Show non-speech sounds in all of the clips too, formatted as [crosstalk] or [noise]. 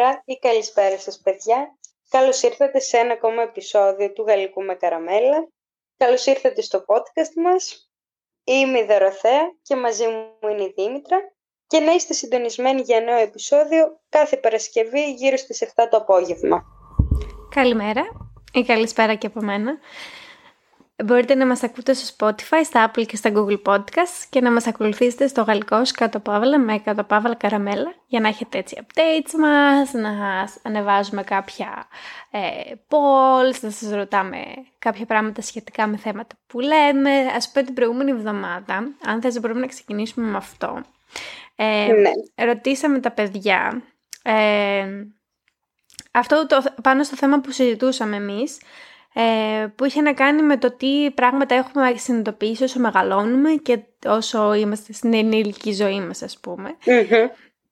Καλημέρα ή καλησπέρα σας παιδιά. Καλώς ήρθατε σε ένα ακόμα επεισόδιο του Γαλλικού με Καραμέλα. Καλώς ήρθατε στο podcast μας. Είμαι η Δωροθέα και μαζί μου είναι η Δήμητρα και να είστε συντονισμένοι για νέο επεισόδιο κάθε Παρασκευή γύρω στις 7 το απόγευμα. Καλημέρα ή καλησπέρα και από μένα. Μπορείτε να μας ακούτε στο Spotify, στα Apple και στα Google Podcasts και να μας ακολουθήσετε στο γαλλικό κάτω παύλα με κάτω παύλα καραμέλα για να έχετε έτσι updates μας, να ανεβάζουμε κάποια ε, polls, να σας ρωτάμε κάποια πράγματα σχετικά με θέματα που λέμε. Ας πω την προηγούμενη εβδομάδα, αν θες μπορούμε να ξεκινήσουμε με αυτό. Ε, ναι. Ρωτήσαμε τα παιδιά ε, αυτό το, πάνω στο θέμα που συζητούσαμε εμείς ε, που είχε να κάνει με το τι πράγματα έχουμε συνειδητοποιήσει όσο μεγαλώνουμε και όσο είμαστε στην ενήλικη ζωή μας ας πουμε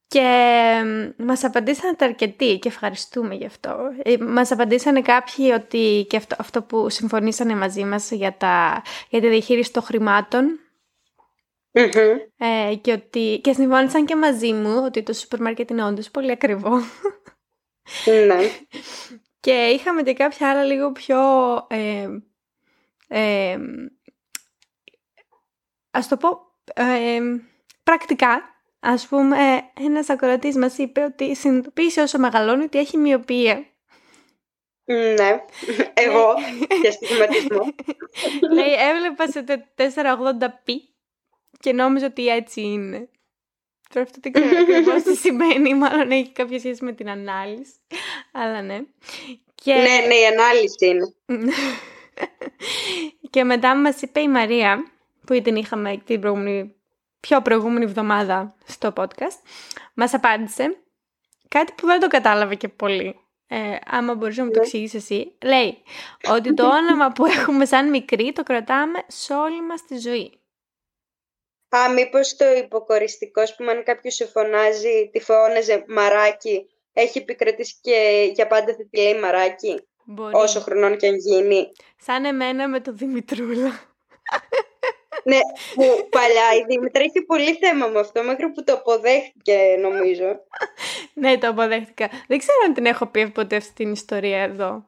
Και μας απαντήσανε αρκετοί και ευχαριστούμε γι' αυτό. Ε, μας απαντήσανε κάποιοι ότι και αυτό, αυτό που συμφωνήσανε μαζί μας για, τα, για τη διαχείριση των χρηματων ε, και, ότι, και συμφώνησαν και μαζί μου ότι το σούπερ μάρκετ είναι όντως πολύ ακριβό. Ναι. [laughs] Και είχαμε και κάποια άλλα λίγο πιο... Ε, ε, ας το πω ε, πρακτικά. Ας πούμε, ένας ακροατής μας είπε ότι συνειδητοποίησε όσο μεγαλώνει ότι έχει μοιοπία. Ναι, [laughs] εγώ για στιγματισμό. Λέει, έβλεπα σε 480p και νόμιζα ότι έτσι είναι. Τώρα αυτό δεν ξέρω ακριβώς τι [laughs] σημαίνει, μάλλον έχει κάποια σχέση με την ανάλυση. Αλλά ναι. Και... Ναι, ναι, η ανάλυση είναι. [laughs] και μετά μας είπε η Μαρία, που την είχαμε την προηγούμενη, πιο προηγούμενη εβδομάδα στο podcast, μας απάντησε κάτι που δεν το κατάλαβε και πολύ. Ε, άμα μπορείς να μου το ναι. εξηγήσεις εσύ. Λέει ότι το όνομα που έχουμε σαν μικρή το κρατάμε σε όλη μας τη ζωή. Α, μήπως το υποκοριστικό, που αν κάποιος σε φωνάζει, τη φώναζε μαράκι, έχει επικρατήσει και για πάντα θα τη λέει μαράκι. Μπορεί. Όσο χρονών και αν γίνει. Σαν εμένα με το Δημητρούλα. ναι, που παλιά η Δημητρά είχε πολύ θέμα με αυτό, μέχρι που το αποδέχτηκε νομίζω. ναι, το αποδέχτηκα. Δεν ξέρω αν την έχω πει ποτέ αυτή την ιστορία εδώ.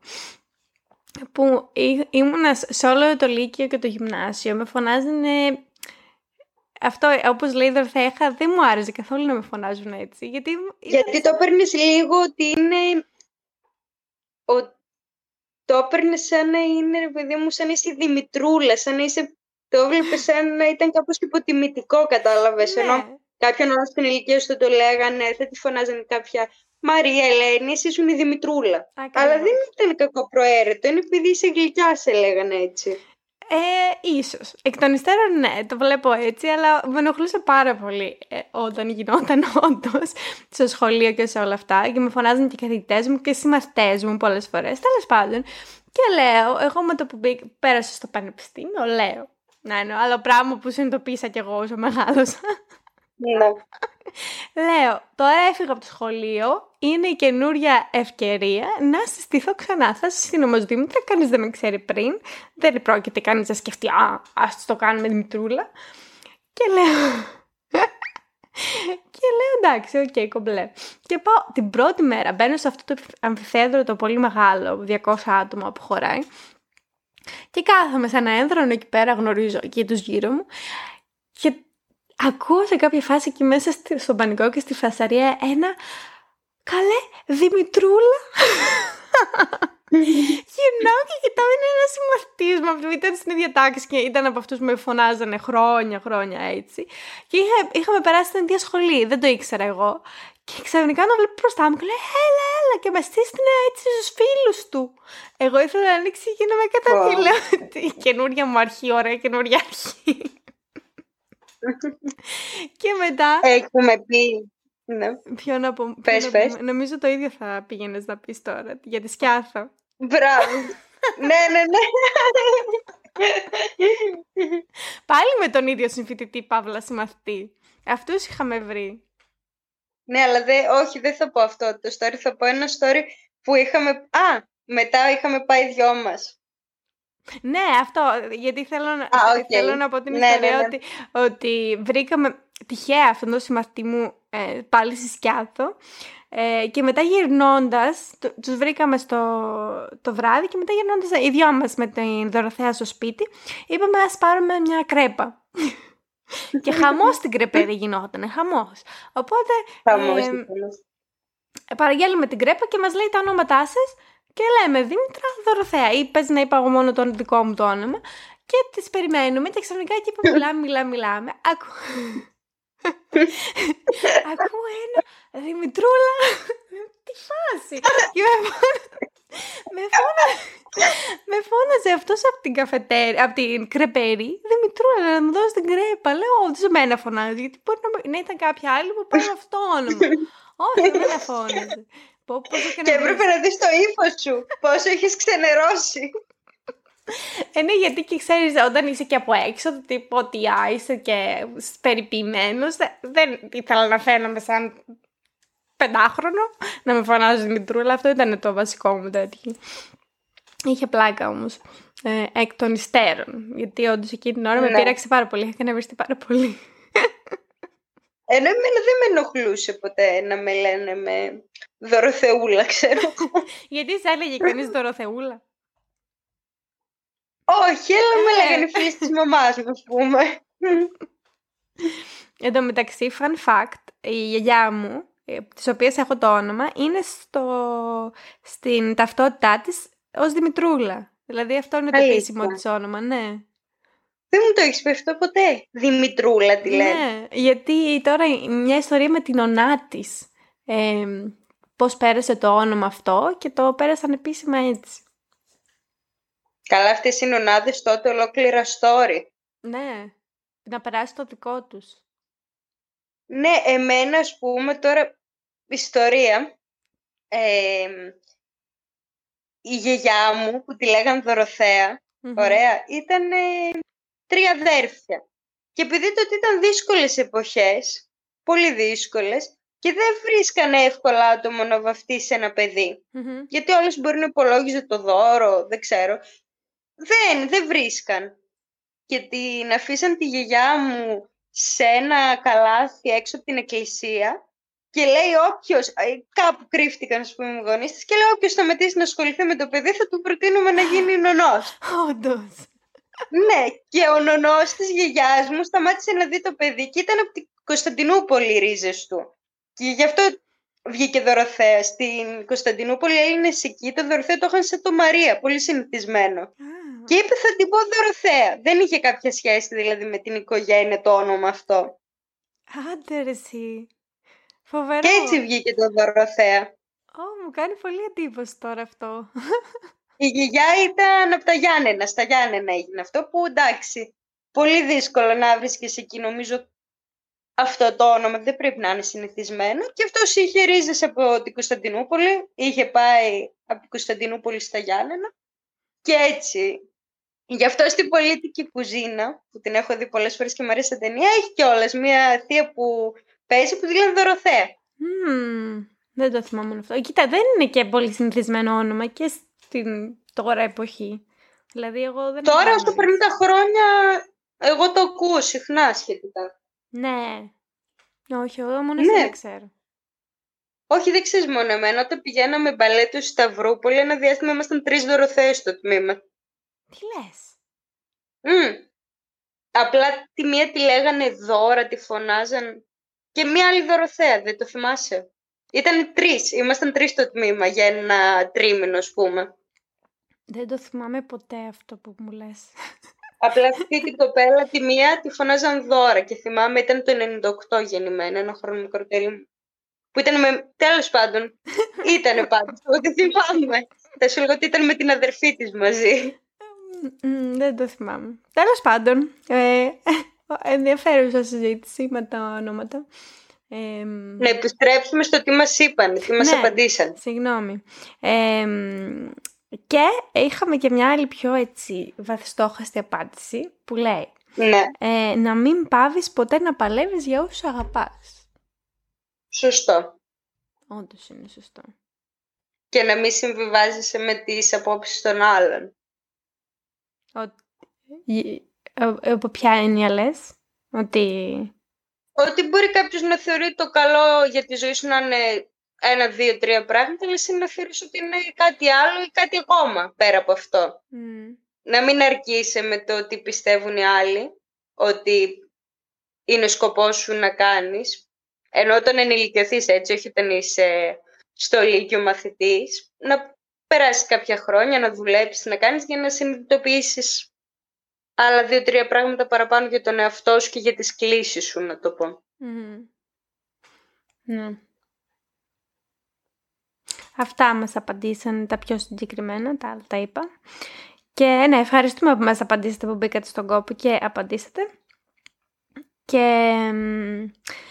Που ήμουνα σε όλο το Λύκειο και το Γυμνάσιο, με φωνάζανε αυτό, όπως λέει η Δορθέχα, δεν μου άρεσε καθόλου να με φωνάζουν έτσι. Γιατί, γιατί το παίρνει λίγο ότι είναι. Ο... Το έπαιρνες σαν να είναι, παιδί μου, σαν να είσαι Δημητρούλα, σαν να είσαι. Το έβλεπες σαν να ήταν κάπως υποτιμητικό, κατάλαβες. Ναι. Ενώ κάποιον άλλο στην ηλικία σου το λέγανε, θα τη φωνάζανε κάποια Μαρία Ελένη, εσύ ήσουν η Δημητρούλα. Αλλά δεν ήταν κακό προαίρετο, είναι επειδή είσαι γλυκιά, σε λέγανε έτσι. Ε, ίσως. Εκ των υστέρων ναι, το βλέπω έτσι, αλλά με ενοχλούσε πάρα πολύ ε, όταν γινόταν [laughs] όντως στο σχολείο και σε όλα αυτά και με φωνάζουν και οι καθηγητές μου και οι συμμαθητές μου πολλές φορές, τέλος πάντων. Και λέω, εγώ με το που πέρασα στο πανεπιστήμιο, λέω, να είναι άλλο πράγμα που συνειδητοποίησα κι εγώ όσο μεγάλωσα. Ναι. Λέω, τώρα έφυγα από το σχολείο, είναι η καινούρια ευκαιρία να συστηθώ ξανά. Θα συστήνω όμως Δήμητρα, κανείς δεν με ξέρει πριν, δεν πρόκειται κανείς να σκεφτεί, α, ας το κάνουμε Δημητρούλα. Και λέω... [laughs] και λέω εντάξει, OK, okay, κομπλέ. Και πάω την πρώτη μέρα, μπαίνω σε αυτό το αμφιθέατρο το πολύ μεγάλο, 200 άτομα που χωράει. Και κάθομαι σε ένα έδρανο εκεί πέρα, γνωρίζω εκεί τους γύρω μου. Και ακούω σε κάποια φάση εκεί μέσα στον πανικό και στη φασαρία ένα «Καλέ, Δημητρούλα!» [laughs] Γυρνάω και κοιτάω, είναι ένας συμμαθητής μου. Αυτός ήταν στην ίδια τάξη και ήταν από αυτούς που με φωνάζανε χρόνια, χρόνια έτσι. Και είχα, είχαμε περάσει την ίδια σχολή, δεν το ήξερα εγώ. Και ξαφνικά να βλέπω μπροστά μου και λέει: Έλα, έλα, και με στήσανε έτσι στους φίλους του. Εγώ ήθελα να ανοίξει και να με καταφέρει. Λέω: Τι καινούρια μου αρχή, ωραία καινούρια αρχή και μετά... Έχουμε πει... Ναι. Ποιο να πω... Πες, πες. Νομίζω το ίδιο θα πήγαινες να πεις τώρα, για τη σκιάθο. Μπράβο. ναι, ναι, ναι. Πάλι με τον ίδιο συμφοιτητή Παύλα συμμαθητή. Αυτούς είχαμε βρει. Ναι, αλλά δε, όχι, δεν θα πω αυτό το story. Θα πω ένα story που είχαμε... Α, μετά είχαμε πάει δυο μας. Ναι, αυτό, γιατί θέλω, θέλω να πω την ναι, ιστορία ναι, ναι. Ότι, ότι βρήκαμε τυχαία αυτόν τον συμμαθητή μου ε, πάλι στη Σκιάθο Ε, και μετά γυρνώντας, το, τους βρήκαμε στο το βράδυ και μετά γυρνώντας οι δυο μας με την Δωροθέα στο σπίτι, είπαμε ας πάρουμε μια κρέπα. [laughs] και χαμός στην κρεπέρι γινόταν, χαμός. Οπότε Χαμός, ε, χαμός. παραγγέλνουμε την κρέπα και μας λέει τα ονόματά σας και λέμε Δήμητρα Δωροθέα ή πες να είπα εγώ μόνο το δικό μου το όνομα και τις περιμένουμε και ξαφνικά εκεί που μιλάμε, μιλάμε, μιλάμε ακού... [laughs] ακούω ένα Δημητρούλα τι φάση και με, φώνα- με, φώνα- με φώναζε αυτός από την καφετέρια, από την κρεπέρι Δημητρούλα να μου δώσεις την κρέπα λέω όντως εμένα φωνάζει γιατί μπορεί να, μην- να ήταν κάποια άλλη που πάει αυτό όνομα [laughs] όχι εμένα φώναζε Πω, πώς έκανε Και να έπρεπε να δεις το ύφος σου, πόσο έχεις ξενερώσει. Ε, ναι, γιατί και ξέρεις όταν είσαι και από έξω, το τύπο ότι α, είσαι και περιποιημένος, δε- δεν ήθελα να φαίνομαι σαν πεντάχρονο, να με φωνάζει Δημητρούλα, αυτό ήταν το βασικό μου τέτοιο. Είχε πλάκα όμως, ε, εκ των υστέρων, γιατί όντως εκείνη την ώρα με Ναι. πείραξε πάρα πολύ, είχα νευριστεί πάρα πολύ. Ενώ εμένα δεν με ενοχλούσε ποτέ να με λένε με Δωροθεούλα, ξέρω. [laughs] γιατί σε έλεγε κανείς Δωροθεούλα; Όχι, αλλά με Ε. λέγανε οι φίλες της μαμάς μου, ας πούμε. [laughs] Εν τω μεταξύ, fun fact, η γιαγιά μου, ε, της οποίας έχω το όνομα, είναι στο, στην ταυτότητά της ως Δημητρούλα. Δηλαδή αυτό είναι το Αλήθεια. επίσημο της όνομα, ναι. Δεν μου το έχεις πει αυτό ποτέ. Δημητρούλα τη λένε. Ναι, γιατί τώρα μια ιστορία με την ονά της, ε, πώς πέρασε το όνομα αυτό και το πέρασαν επίσημα έτσι. Καλά, αυτές οι νονάδες τότε ολόκληρα story. Ναι, να περάσει το δικό τους. Ναι, εμένα, ας πούμε, τώρα ιστορία. Ε, η γιαγιά μου, που τη λέγαν Δωροθέα, Μμμ. Ωραία. Ήταν τρία αδέρφια. Και επειδή τότε ήταν δύσκολες εποχές, πολύ δύσκολες, και δεν βρίσκανε εύκολα άτομο να βαφτίσει ένα παιδί. Μμμ. Γιατί όλες μπορεί να υπολόγιζε το δώρο, δεν ξέρω. Δεν, δεν βρίσκαν. Και την αφήσαν τη γιαγιά μου σε ένα καλάθι έξω από την εκκλησία και λέει όποιος, ε, κάπου κρύφτηκαν ας πούμε οι γονείς της και λέει όποιος σταματήσει να ασχοληθεί με το παιδί θα του προτείνουμε να γίνει νονός. Όντως. Ναι, και ο νονός της γιαγιάς μου σταμάτησε να δει το παιδί και ήταν από την Κωνσταντινούπολη οι ρίζες του. Και γι' αυτό βγήκε Δωροθέας. Στην Κωνσταντινούπολη οι Έλληνες εκεί το Δωροθέα το είχαν σε το Μαρία, πολύ συνηθισμένο. Α, Και είπε θα την πω Δωροθέα. Δεν είχε κάποια σχέση δηλαδή με την οικογένεια το όνομα αυτό. Άντε ρε εσύ. Φοβερό. Και έτσι βγήκε το Δωροθέα. Ω, μου κάνει πολύ εντύπωση τώρα αυτό. Η γιαγιά ήταν από τα Γιάννενα. Στα Γιάννενα έγινε αυτό που εντάξει, πολύ δύσκολο να βρίσκεις εκεί νομίζω αυτό το όνομα δεν πρέπει να είναι συνηθισμένο και αυτός είχε ρίζες από την Κωνσταντινούπολη, είχε πάει από την Κωνσταντινούπολη στα Γιάννενα και έτσι. Γι' αυτό στην πολίτικη κουζίνα, που την έχω δει πολλές φορές και μου αρέσει σαν ταινία, έχει κιόλας μια θεία που παίζει που τη λένε Δωροθέα. Μμμ, δεν το θυμάμαι αυτό. Κοίτα, δεν είναι και πολύ συνηθισμένο όνομα και στην τώρα εποχή. Δηλαδή, εγώ δεν Τώρα έχω στο 50 γνωρίσει. χρόνια εγώ το ακούω συχνά σχετικά. Ναι. Όχι, εγώ μόνο Ναι. εσύ δεν ξέρω. Όχι, δεν ξέρεις μόνο εμένα. Όταν πηγαίναμε μπαλέτο στη Σταυρούπολη, ένα διάστημα ήμασταν τρεις Δωροθέες στο τμήμα. Τι λες; Μμ. Απλά τη μία τη λέγανε Δώρα, τη φωνάζαν. Και μία άλλη Δωροθέα, δεν το θυμάσαι. Ήταν τρεις. Ήμασταν τρεις στο τμήμα για ένα τρίμηνο, ας πούμε. Δεν το θυμάμαι ποτέ αυτό που μου λες. [laughs] Απλά αυτή την κοπέλα, τη μία, τη φωνάζαν Δώρα. Και θυμάμαι ήταν το 98 γεννημένη, ένα χρόνο μικρότερη μου. Που ήταν με. Τέλος πάντων. [laughs] Ήτανε πάντως. Εγώ δεν θυμάμαι. Θα σου λέγω ότι ήταν με την αδερφή της μαζί. Μμ, δεν το θυμάμαι. Τέλος πάντων, ε, [laughs] ενδιαφέρουσα συζήτηση με τα ονόματα. Ε, Να επιστρέψουμε στο τι μας είπαν, τι μας Ναι. απαντήσαν. Συγγνώμη. Ε, και είχαμε και μια άλλη πιο έτσι βαθιστόχαστη απάντηση που λέει Ναι, ε, να μην πάβεις ποτέ να παλεύεις για όσους αγαπάς. σωστό. Όντως είναι σωστό. Και να μην συμβιβάζεσαι με τις απόψεις των άλλων. Ότι, ε, από ποια έννοια λες; Ότι... Ότι μπορεί κάποιος να θεωρεί το καλό για τη ζωή σου να είναι ένα, δύο, τρία πράγματα, αλλά είναι να θεωρείς ότι είναι κάτι άλλο ή κάτι ακόμα πέρα από αυτό. Να μην αρκείσαι με το ότι πιστεύουν οι άλλοι, ότι είναι ο σκοπός σου να κάνεις, ενώ όταν ενηλικιωθείς έτσι, όχι όταν είσαι στο λύκειο μαθητής, να περάσεις κάποια χρόνια, να δουλέψεις, να κάνεις για να συνειδητοποιήσεις άλλα δύο-τρία πράγματα παραπάνω για τον εαυτό σου και για τις κλήσεις σου, να το πω. Ναι. Αυτά μας απαντήσαν τα πιο συγκεκριμένα, τα άλλα τα είπα. Και ναι, ευχαριστούμε που μας απαντήσατε που μπήκατε στον κόπο και απαντήσατε. Και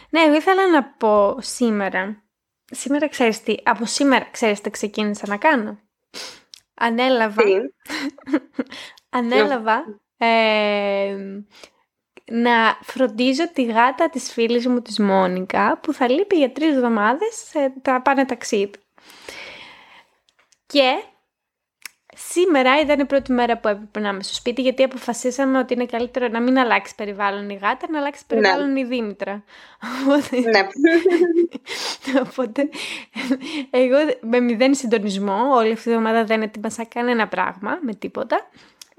ναι, εγώ ήθελα να πω σήμερα, σήμερα ξέρεις τι, από σήμερα ξέρεις τι ξεκίνησα να κάνω. Ανέλαβα, [laughs] ανέλαβα ε, να φροντίζω τη γάτα της φίλης μου της Μόνικα που θα λείπει για τρεις εβδομάδες, θα πάνε ταξίδι. Και σήμερα ήταν η πρώτη μέρα που έπρεπε να είμαι στο σπίτι γιατί αποφασίσαμε ότι είναι καλύτερο να μην αλλάξει περιβάλλον η γάτα, να αλλάξει ναι. περιβάλλον η Δήμητρα. Ναι. [laughs] Οπότε, εγώ με μηδέν συντονισμό, όλη αυτή η εβδομάδα δεν έτοιμασα κανένα πράγμα με τίποτα.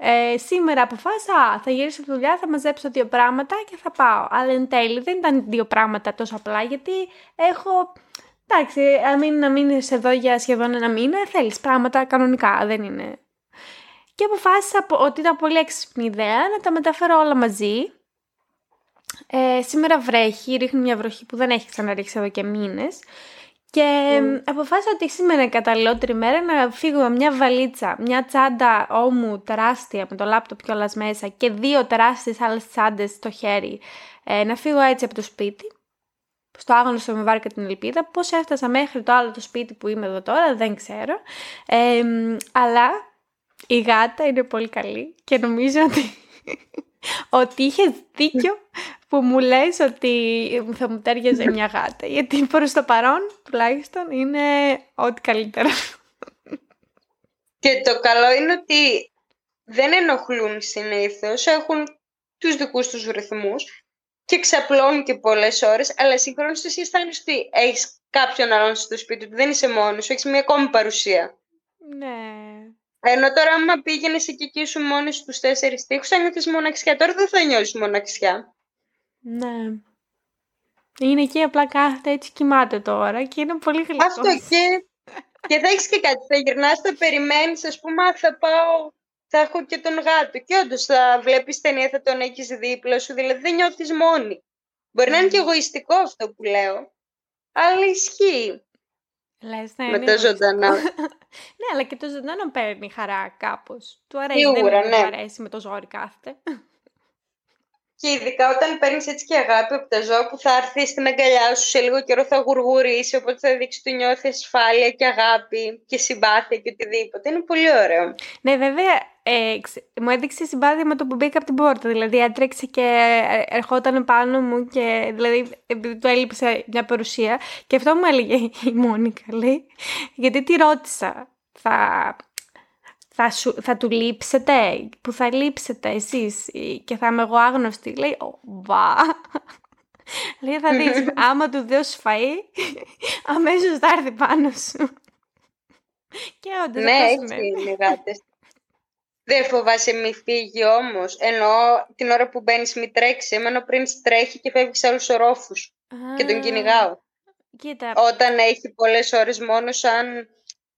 Ε, σήμερα αποφάσισα, θα γυρίσω στη δουλειά, θα μαζέψω δύο πράγματα και θα πάω. Αλλά εν τέλει δεν ήταν δύο πράγματα τόσο απλά, γιατί έχω... Εντάξει, αν να μείνεις εδώ για σχεδόν ένα μήνα, θέλεις πράγματα κανονικά, δεν είναι. Και αποφάσισα ότι ήταν πολύ έξυπνη ιδέα να τα μεταφέρω όλα μαζί. Ε, σήμερα βρέχει, ρίχνει μια βροχή που δεν έχει ξαναρίξει εδώ και μήνες. Και mm. αποφάσισα ότι σήμερα είναι καταλληλότερη μέρα να φύγω με μια βαλίτσα, μια τσάντα όμου τεράστια με το λάπτοπ κιόλας μέσα και δύο τεράστιες άλλες τσάντες στο χέρι. Ε, να φύγω έτσι από το σπίτι, στο άγνωστο με βάρκα την ελπίδα. Πώς έφτασα μέχρι το άλλο το σπίτι που είμαι εδώ τώρα δεν ξέρω. Ε, αλλά η γάτα είναι πολύ καλή και νομίζω ότι, [laughs] ότι είχε δίκιο που μου λες ότι θα μου τέριαζε μια γάτα. Γιατί προς το παρόν τουλάχιστον είναι ό,τι καλύτερο. Και το καλό είναι ότι δεν ενοχλούν συνήθως, έχουν τους δικούς τους ρυθμούς και ξαπλώνουν και πολλές ώρες, αλλά συγχρόνως εσύ αισθάνεσαι ότι έχεις κάποιον άλλον στο σπίτι του, δεν είσαι μόνος σου, έχεις μια ακόμη παρουσία. Ναι. Ενώ τώρα άμα πήγαινες εκεί και ήσουν μόνος στους τέσσερις τείχους, θα νιώθεις μοναξιά. Τώρα δεν θα νιώσεις μοναξιά. Ναι. Είναι εκεί απλά κάθεται έτσι κοιμάται τώρα και είναι πολύ γλυκό. Αυτό και, και θα έχεις και κάτι. Θα γυρνάς, θα περιμένεις, ας πούμε, θα πάω, θα έχω και τον γάτο. Και όντως θα βλέπεις ταινία, θα τον έχεις δίπλα σου. Δηλαδή δεν νιώθεις μόνη. Μπορεί να είναι και εγωιστικό αυτό που λέω, αλλά ισχύει. Λες, ναι, με τα ζωντανά. [laughs] ναι, αλλά και το ζωντανό παίρνει χαρά κάπως. Του αρέσει, Σίγουρα, δεν ναι. αρέσει με το ζόρι κάθεται. Και ειδικά όταν παίρνεις έτσι και αγάπη από τα ζώα που θα έρθει στην αγκαλιά σου σε λίγο καιρό θα γουργουρήσει, οπότε θα δείξει ότι νιώθεις ασφάλεια και αγάπη και συμπάθεια και οτιδήποτε. Είναι πολύ ωραίο. Ναι, βέβαια, ε, μου έδειξε συμπάθεια με το που μπήκα από την πόρτα. Δηλαδή, έτρεξε και ε, ερχόταν πάνω μου και δηλαδή, επειδή του έλειψε μια παρουσία. Και αυτό μου έλεγε η Μόνικα, λέει, γιατί τη ρώτησα. Θα θα, σου, θα του λείψετε, που θα λείψετε εσείς και θα είμαι εγώ άγνωστη; Λέει, βα. Λέει, θα δεις, άμα του δώσει φαΐ, αμέσως θα έρθει πάνω σου. Και όντως ναι, έτσι είναι γάτες. Δεν φοβάσαι μη φύγει όμως. Ενώ την ώρα που μπαίνεις, μη τρέξει. Εμένα πριν τρέχει και φεύγεις σε άλλους ορόφους. Και τον κυνηγάω. Κοίτα. Όταν έχει πολλές ώρες μόνος, σαν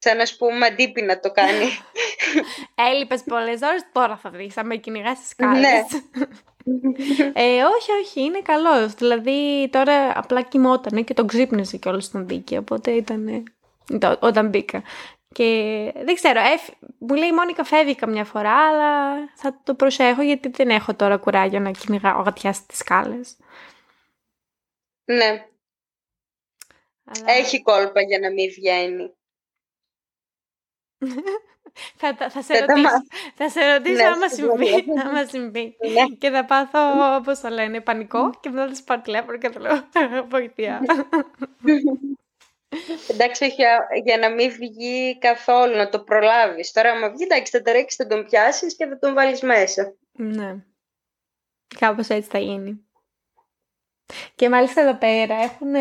σαν να πούμε αντίπεινα το κάνει. [laughs] Έλειπες πολλές ώρες, τώρα θα δει. Θα με κυνηγά στι κάλες. Ναι. [laughs] ε, όχι, όχι, είναι καλός. Δηλαδή τώρα απλά κοιμόταν και τον ξύπνησε κιόλας στον δίκαιο. Οπότε ήταν. Όταν μπήκα. Και δεν ξέρω, μου λέει η Μόνικα φεύγει καμιά φορά, αλλά θα το προσέχω γιατί δεν έχω τώρα κουράγιο να κυνηγάω γατιά στις σκάλες. Ναι. Έχει κόλπα για να μην βγαίνει [laughs] θα, θα, σε ρωτήσω, θα σε ρωτήσω ναι, άμα συμβεί, [laughs] άμα συμβεί. Ναι. Και θα πάθω, όπως το λένε, πανικό και μετά θα σου πάρω τηλέφωνο και θα λέω βοηθεία. [laughs] εντάξει, για, για να μην βγει καθόλου, να το προλάβεις. Τώρα, άμα βγει, εντάξει, θα τρέξεις, θα τον πιάσεις και θα τον βάλεις μέσα. Ναι. Κάπως έτσι θα γίνει. Και μάλιστα εδώ πέρα έχουν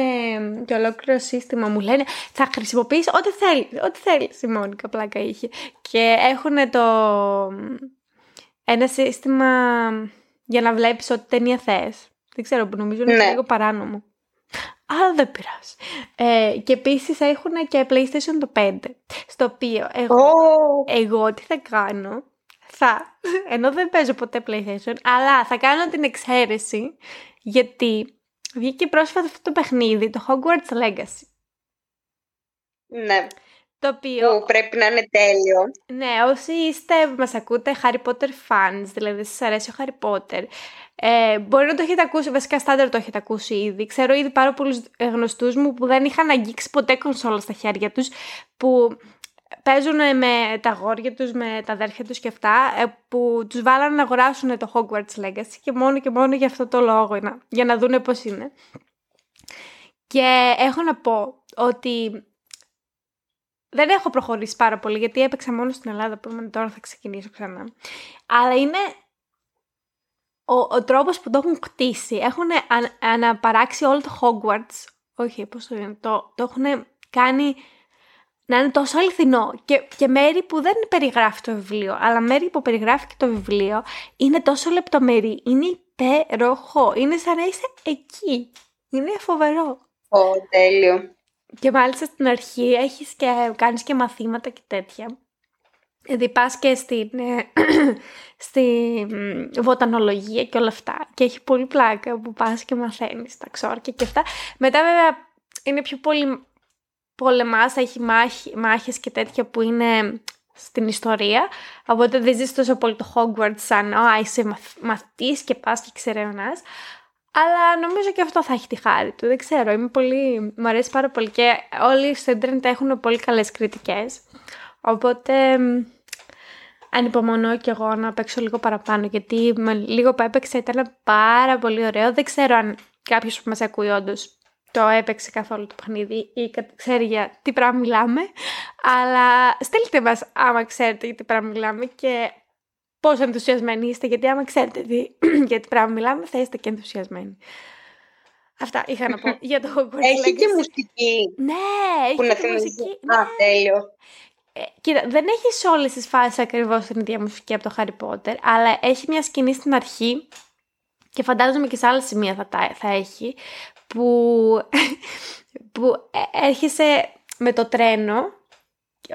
και ολόκληρο σύστημα. Μου λένε θα χρησιμοποιήσει ό,τι θέλει. Ό,τι θέλει. Η Μόνικα πλάκα είχε. Και έχουν το. Ένα σύστημα για να βλέπεις ό,τι ταινία θες. Δεν ξέρω που νομίζω είναι ναι. λίγο παράνομο. Αλλά δεν πειράζει. Ε, και επίσης έχουν και PlayStation το 5. Στο οποίο εγώ, εγώ τι θα κάνω. Θα, ενώ δεν παίζω ποτέ PlayStation, αλλά θα κάνω την εξαίρεση γιατί βγήκε πρόσφατα αυτό το παιχνίδι, το Hogwarts Legacy. Ναι. Το οποίο... Που πρέπει να είναι τέλειο. Ναι, όσοι είστε, μας ακούτε Harry Potter fans, δηλαδή σας αρέσει ο Harry Potter, ε, μπορεί να το έχετε ακούσει, βασικά στάνταρ το έχετε ακούσει ήδη. Ξέρω ήδη πάρα πολλούς γνωστούς μου που δεν είχαν αγγίξει ποτέ κονσόλα στα χέρια τους, που παίζουν με τα αγόρια τους, με τα αδέρφια τους και αυτά, ε, που τους βάλανε να αγοράσουν το Hogwarts Legacy και μόνο και μόνο για αυτό το λόγο, για να δούνε πώς είναι. Και έχω να πω ότι δεν έχω προχωρήσει πάρα πολύ, γιατί έπαιξα μόνο στην Ελλάδα, που τώρα θα ξεκινήσω ξανά. Αλλά είναι ο, ο τρόπος που το έχουν κτίσει. Έχουν αναπαράξει όλο το Hogwarts. Όχι, πώς το λένε. Το, το έχουν κάνει να είναι τόσο αληθινό. Και, και μέρη που δεν περιγράφει το βιβλίο, αλλά μέρη που περιγράφει και το βιβλίο, είναι τόσο λεπτομερή. Είναι υπέροχο. Είναι σαν να είσαι εκεί. Είναι φοβερό. Ω, τέλειο. Και μάλιστα στην αρχή έχεις και, κάνεις και μαθήματα και τέτοια. Δηλαδή πας και στην, ε, [clears throat] στη βοτανολογία και όλα αυτά. Και έχει πολύ πλάκα που πας και μαθαίνεις τα ξόρκια και αυτά. Μετά βέβαια είναι πιο πολύ πολεμάς, έχει μάχη, μάχες και τέτοια που είναι στην ιστορία. Οπότε δεν ζεις τόσο πολύ το Hogwarts σαν «Α, είσαι μαθ, μαθητής και πας και ξερευνάς». Αλλά νομίζω και αυτό θα έχει τη χάρη του. Δεν ξέρω, είμαι πολύ... μου αρέσει πάρα πολύ και όλοι στο ίντερνετ έχουν πολύ καλές κριτικές. Οπότε ανυπομονώ κι εγώ να παίξω λίγο παραπάνω γιατί με λίγο που έπαιξα ήταν πάρα πολύ ωραίο. Δεν ξέρω αν κάποιος που μας ακούει όντως το έπαιξε καθόλου το παιχνίδι ή ξέρει για τι πράγμα μιλάμε. Αλλά στείλτε μας άμα ξέρετε για τι πράγμα μιλάμε και πόσο ενθουσιασμένοι είστε γιατί άμα ξέρετε [clears throat] για τι πράγμα μιλάμε θα είστε και ενθουσιασμένοι. Αυτά είχα να πω [laughs] για το Hogwarts Έχει και μουσική. Ναι, έχει και μουσική. Α, ναι. τέλειο. Ε, κοίτα, δεν έχει σε όλες τις φάσεις ακριβώς την ίδια μουσική από το Harry Potter, αλλά έχει μια σκηνή στην αρχή και φαντάζομαι και σε άλλα σημεία θα, θα έχει, που, [laughs] που ε, έρχεσαι με το τρένο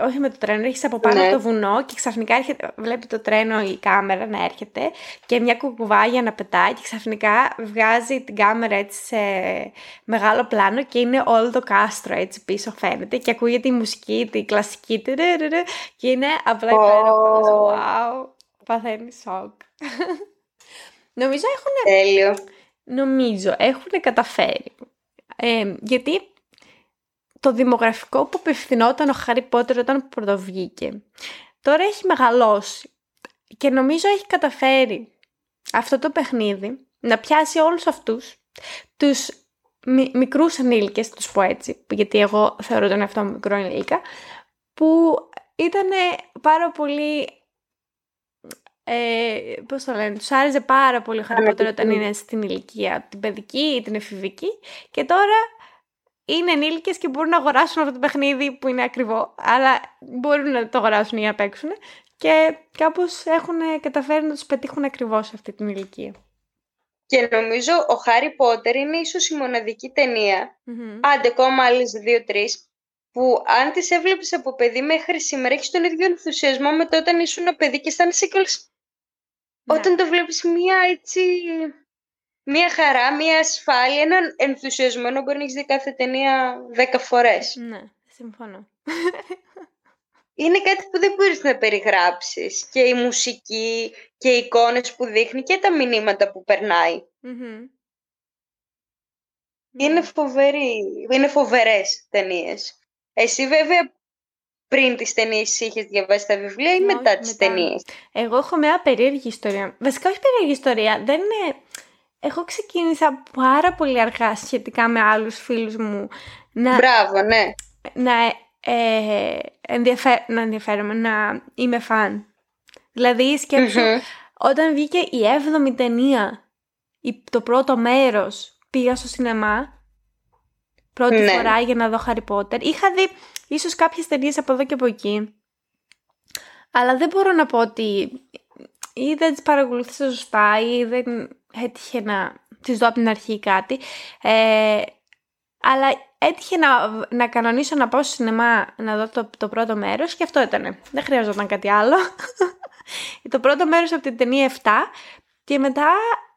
όχι με το τρένο, έχει από πάνω ναι. το βουνό και ξαφνικά έρχεται, βλέπει το τρένο η κάμερα να έρχεται και μια κουκουβάγια να πετάει και ξαφνικά βγάζει την κάμερα έτσι σε μεγάλο πλάνο και είναι όλο το κάστρο έτσι πίσω φαίνεται και ακούγεται η μουσική, τη κλασική και είναι απλά oh. υπέροχος. Wow, παθαίνει σοκ. [laughs] Νομίζω έχουν... Τέλειο. Νομίζω έχουν καταφέρει. Ε, γιατί το δημογραφικό που απευθυνόταν ο Χάρι Πότερ όταν πρωτοβγήκε. Τώρα έχει μεγαλώσει και νομίζω έχει καταφέρει αυτό το παιχνίδι να πιάσει όλους αυτούς τους μι- μικρούς ανήλικες, τους πω έτσι, γιατί εγώ θεωρώ τον εαυτό μου μικρό ενήλικα, που ήταν πάρα πολύ ε, πώς το λένε, τους άρεσε πάρα πολύ ο Harry όταν είναι στην ηλικία την παιδική ή την εφηβική και τώρα είναι ενήλικες και μπορούν να αγοράσουν αυτό το παιχνίδι που είναι ακριβό, αλλά μπορούν να το αγοράσουν για να παίξουν και κάπως έχουν καταφέρει να τους πετύχουν ακριβώς αυτή την ηλικία. Και νομίζω ο Χάρι Πότερ είναι ίσως η μοναδική ταινία, mm-hmm. άντε ακόμα άλλες δύο-τρει, που αν τις έβλεπες από παιδί μέχρι σήμερα έχεις τον ίδιο ενθουσιασμό με το όταν ήσουν παιδί και αισθάνεσαι κιόλας. Ναι. Όταν το βλέπεις μία έτσι μία χαρά, μία ασφάλεια, έναν ενθουσιασμό να μπορεί να έχεις δει κάθε ταινία δέκα φορές. Ναι, συμφωνώ. Είναι κάτι που δεν μπορείς να περιγράψεις. Και η μουσική και οι εικόνες που δείχνει και τα μηνύματα που περνάει. Είναι ναι. φοβερή. Είναι φοβερές ταινίες. Εσύ βέβαια πριν τις ταινίες είχες διαβάσει τα βιβλία ή μετά, μετά τις ταινίες; Εγώ έχω μια περίεργη ιστορία. Βασικά όχι περίεργη ιστορία. Δεν είναι εγώ ξεκίνησα πάρα πολύ αργά σχετικά με άλλους φίλους μου να... Μπράβο, ναι. Να, ε, να ενδιαφέρομαι, να είμαι φαν. Δηλαδή όταν βγήκε η έβδομη ταινία, το πρώτο μέρος πήγα στο σινεμά πρώτη Ναι. φορά για να δω Harry Potter. Είχα δει ίσως κάποιες ταινίες από εδώ και από εκεί. Αλλά δεν μπορώ να πω ότι ή δεν τις παρακολούθησα σωστά ή δεν έτυχε να τις δω από την αρχή ή κάτι. Ε, αλλά έτυχε να, να κανονίσω να πάω στο σινεμά να δω το, το πρώτο μέρος και αυτό ήταν. Δεν χρειαζόταν κάτι άλλο. [laughs] το πρώτο μέρος από την ταινία 7 και μετά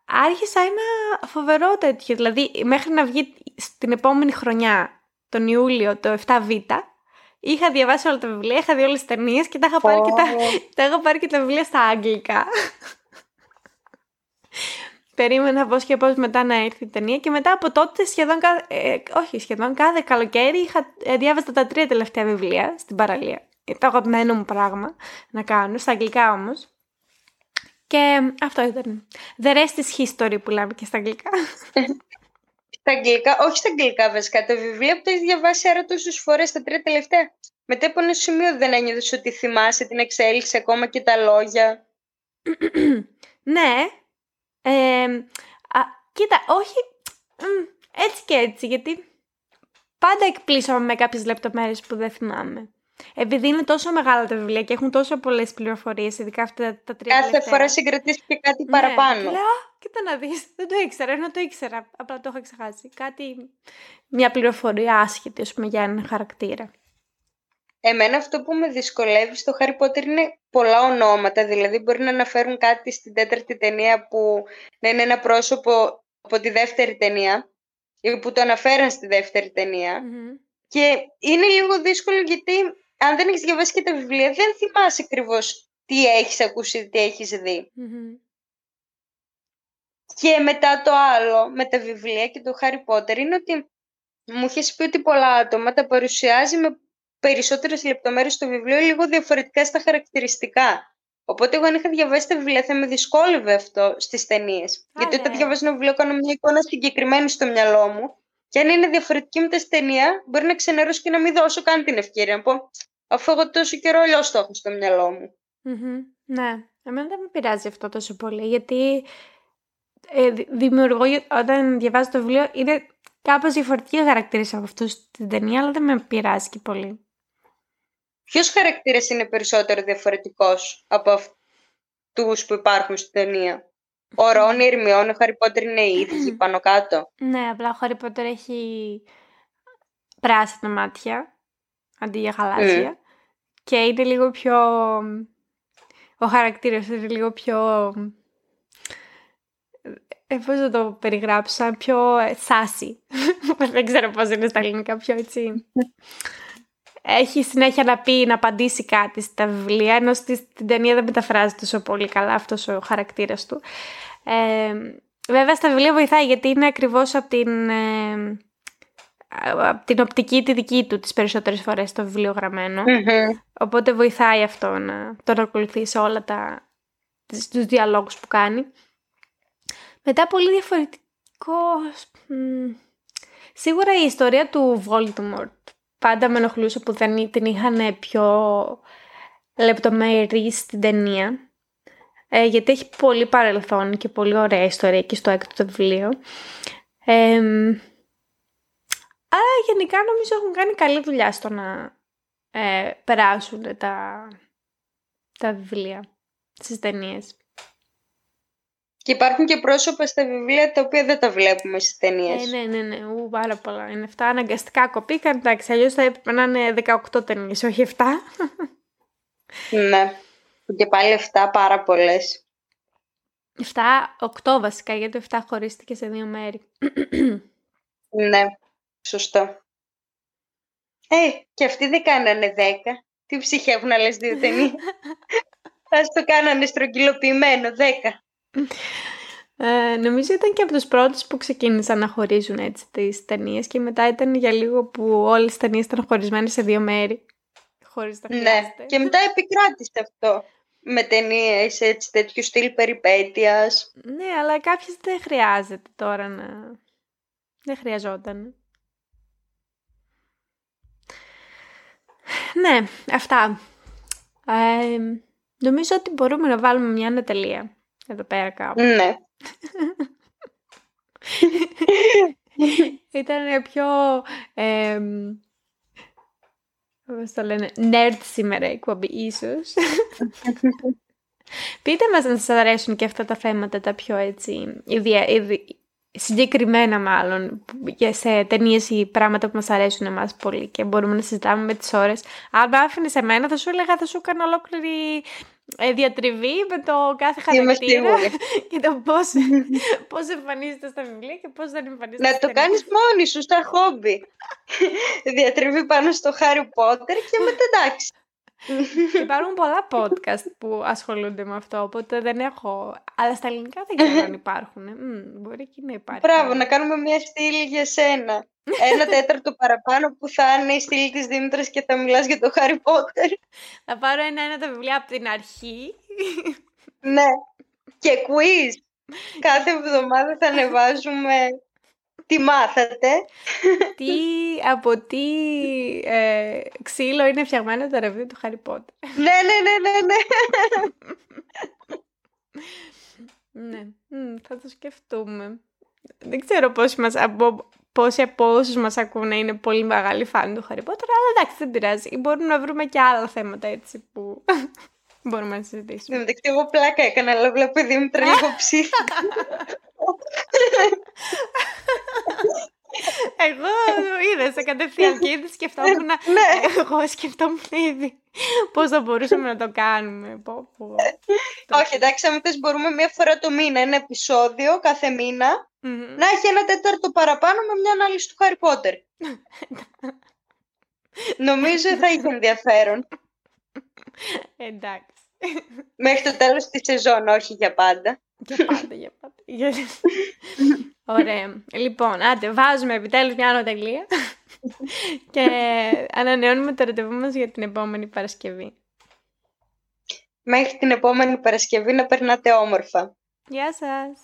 άρχισα ένα φοβερό τέτοιο. Δηλαδή μέχρι να βγει στην επόμενη χρονιά, τον Ιούλιο, το 7β, είχα διαβάσει όλα τα βιβλία, είχα δει όλες τις ταινίες και τα είχα πάρει, και τα, [laughs] τα είχα πάρει και τα βιβλία στα αγγλικά. [laughs] Περίμενα πώς και πώς μετά να έρθει η ταινία και μετά από τότε σχεδόν, κα- ε, όχι σχεδόν, κάθε καλοκαίρι είχα ε, διάβαζα τα τρία τελευταία βιβλία στην παραλία. Ε, Το αγαπημένο μου πράγμα να κάνω, στα αγγλικά όμως. Και αυτό ήταν. The rest is history που λέμε και στα αγγλικά. [laughs] Στα αγγλικά, όχι στα αγγλικά βασικά, τα βιβλία που τα έχει διαβάσει άρα τόσες φορές τα τρία τελευταία. Μετά από ένα σημείο δεν ένιωθες ότι θυμάσαι την εξέλιξη ακόμα και τα λόγια; [clears throat] ναι. Ε, α, κοίτα, όχι μ, έτσι και έτσι, γιατί πάντα εκπλήσωμαι με κάποιες λεπτομέρειες που δεν θυμάμαι. Επειδή είναι τόσο μεγάλα τα βιβλία και έχουν τόσο πολλές πληροφορίες, ειδικά αυτά τα τρία Κάθε τελευταία. φορά συγκρατήσεις και κάτι Ναι, παραπάνω. και λέω, «Α, κοίτα να δεις, δεν το ήξερα, ενώ το ήξερα, απλά το είχα ξεχάσει. Κάτι, μια πληροφορία άσχετη, ας πούμε, για έναν χαρακτήρα. Εμένα αυτό που με δυσκολεύει στο Harry Potter είναι πολλά ονόματα. Δηλαδή μπορεί να αναφέρουν κάτι στην τέταρτη ταινία που να είναι ένα πρόσωπο από τη δεύτερη ταινία ή που το αναφέραν στη δεύτερη ταινία. Μμμ. Και είναι λίγο δύσκολο γιατί αν δεν έχεις διαβάσει και τα βιβλία δεν θυμάσαι ακριβώς τι έχεις ακούσει, τι έχεις δει. Μμμ. Και μετά το άλλο με τα βιβλία και το Harry Potter είναι ότι μου είχες πει ότι πολλά άτομα τα παρουσιάζει με περισσότερες λεπτομέρειες στο βιβλίο λίγο διαφορετικά στα χαρακτηριστικά. Οπότε εγώ αν είχα διαβάσει τα βιβλία θα με δυσκόλευε αυτό στις ταινίες. Γιατί όταν ναι. διαβάζω ένα βιβλίο κάνω μια εικόνα συγκεκριμένη στο μυαλό μου και αν είναι διαφορετική μετά στη ταινία μπορεί να ξενερώσω και να μην δώσω καν την ευκαιρία να πω αφού εγώ τόσο καιρό αλλιώς το έχω στο μυαλό μου. Μμμ. Ναι, εμένα δεν με πειράζει αυτό τόσο πολύ, γιατί ε, δη- δημιουργώ, όταν διαβάζω το βιβλίο, είναι κάπως διαφορετική χαρακτήρα από αυτούς στην ταινία, αλλά δεν με πειράζει και πολύ. Ποιος χαρακτήρας είναι περισσότερο διαφορετικός από αυτούς που υπάρχουν στην ταινία; Ο Ρόν, η Ερμιόν, ο Χάρι Πότερ είναι οι ίδιοι πάνω κάτω; Ναι, απλά ο Χάρι Πότερ έχει πράσινα μάτια, αντί για γαλάζια. Και είναι λίγο πιο... Ο χαρακτήρας είναι λίγο πιο... Ε, πώς να το περιγράψω, σαν πιο ε, σάσι. [laughs] Δεν ξέρω πώς είναι στα ελληνικά, πιο έτσι... Έχει συνέχεια να πει, να απαντήσει κάτι στα βιβλία, ενώ στη- στην ταινία δεν μεταφράζει τόσο πολύ καλά αυτός ο χαρακτήρας του. Ε, βέβαια στα βιβλία βοηθάει γιατί είναι ακριβώς από την, ε, από την οπτική τη δική του τις περισσότερες φορές το βιβλίο γραμμένο. Μμμ. Οπότε βοηθάει αυτό να τον ακολουθεί σε όλα τα, τις- τους διαλόγους που κάνει. Μετά πολύ διαφορετικό... μ, Σίγουρα η ιστορία του Voldemort πάντα με ενοχλούσε που δεν την είχαν πιο λεπτομερή στην ταινία. Ε, γιατί έχει πολύ παρελθόν και πολύ ωραία ιστορία και στο έκτο το βιβλίο. Ε, αλλά γενικά νομίζω έχουν κάνει καλή δουλειά στο να ε, περάσουν τα, τα βιβλία στις ταινίες. Και υπάρχουν και πρόσωπα στα βιβλία τα οποία δεν τα βλέπουμε στις ταινίες. Ε, ναι, ναι, ναι, ου, πάρα πολλά. Είναι 7 αναγκαστικά κοπήκαν, εντάξει, αλλιώς θα έπρεπε να είναι 18 ταινίες, όχι 7. Ναι. Και πάλι 7 πάρα πολλές. 7, 8 βασικά, γιατί το 7 χωρίστηκε σε δύο μέρη. Ναι, σωστό. Ε, και αυτοί δεν κάνανε 10. Τι ψυχή έχουν άλλες δύο ταινίες; [laughs] Ας το κάνανε στρογγυλοποιημένο, 10. Ε, νομίζω ήταν και από τους πρώτους που ξεκίνησαν να χωρίζουν έτσι τις ταινίες και μετά ήταν για λίγο που όλες τις ταινίες ήταν χωρισμένες σε δύο μέρη. Χωρίς να Ναι, χρειάζεται. και μετά επικράτησε αυτό. Με ταινίες έτσι τέτοιου στυλ περιπέτειας. Ναι, αλλά κάποιες δεν χρειάζεται τώρα να... Δεν χρειαζόταν. Ναι, αυτά. Ε, νομίζω ότι μπορούμε να βάλουμε μια ανατελεία εδώ πέρα κάπου. Ναι. [laughs] Ήταν πιο... Ε, πώς το λένε, nerd σήμερα η εκπομπή, ίσως. [laughs] Πείτε μας αν σας αρέσουν και αυτά τα θέματα τα πιο έτσι, ιδια, συγκεκριμένα μάλλον για σε ταινίες ή πράγματα που μας αρέσουν εμάς πολύ και μπορούμε να συζητάμε με τις ώρες. Αν με άφηνες εμένα θα σου έλεγα θα σου έκανα ολόκληρη ε, διατριβή με το κάθε χαρακτήρα [laughs] και το πώς, [laughs] πώς εμφανίζεται στα βιβλία και πώς δεν εμφανίζεται Να το κάνεις μόνη σου στα χόμπι. [laughs] διατριβή πάνω στο Χάρι Πότερ και μετά εντάξει. Υπάρχουν πολλά podcast που ασχολούνται με αυτό, οπότε δεν έχω. Αλλά στα ελληνικά δεν ξέρω αν υπάρχουν. μπορεί και να υπάρχει. Μπράβο, να κάνουμε μια στήλη για σένα. Ένα [laughs] τέταρτο παραπάνω που θα είναι η στήλη της Δήμητρας και θα μιλάς για το Χάρι Πότερ. Θα πάρω ένα-ένα τα βιβλία από την αρχή. ναι. Και quiz. Κάθε εβδομάδα θα ανεβάζουμε τι μάθατε; τι, από τι ε, ξύλο είναι φτιαγμένο το ρεβί του Χάρι Πότερ. ναι, ναι, ναι, ναι, ναι. ναι, θα το σκεφτούμε. Δεν ξέρω πόσοι, μας, από, πόσοι από όσους μας ακούνε είναι πολύ μεγάλοι φαν του Χάρι Πότερ, αλλά εντάξει δεν πειράζει. Μπορούμε να βρούμε και άλλα θέματα έτσι που μπορούμε να συζητήσουμε. Ναι, εγώ πλάκα έκανα, αλλά βλέπω Δήμητρα λίγο ψήφι. Εγώ είδα σε κατευθείαν και ήδη σκεφτόμουν. ναι. Εγώ σκεφτόμουν ήδη πώς θα μπορούσαμε να το κάνουμε. Πω, πω. Όχι, εντάξει, αν θες μπορούμε μία φορά το μήνα, ένα επεισόδιο κάθε να έχει ένα τέταρτο παραπάνω με μια ανάλυση του Χάρι Πότερ. [laughs] Νομίζω θα είχε ενδιαφέρον. Εντάξει. Μέχρι το τέλος της σεζόν, όχι για πάντα. Για πάντα, για πάντα. Ωραία. Λοιπόν, άντε, βάζουμε επιτέλους μια ανωτελεία και ανανεώνουμε το ραντεβού μας για την επόμενη Παρασκευή. Μέχρι την επόμενη Παρασκευή να περνάτε όμορφα. Γεια σας!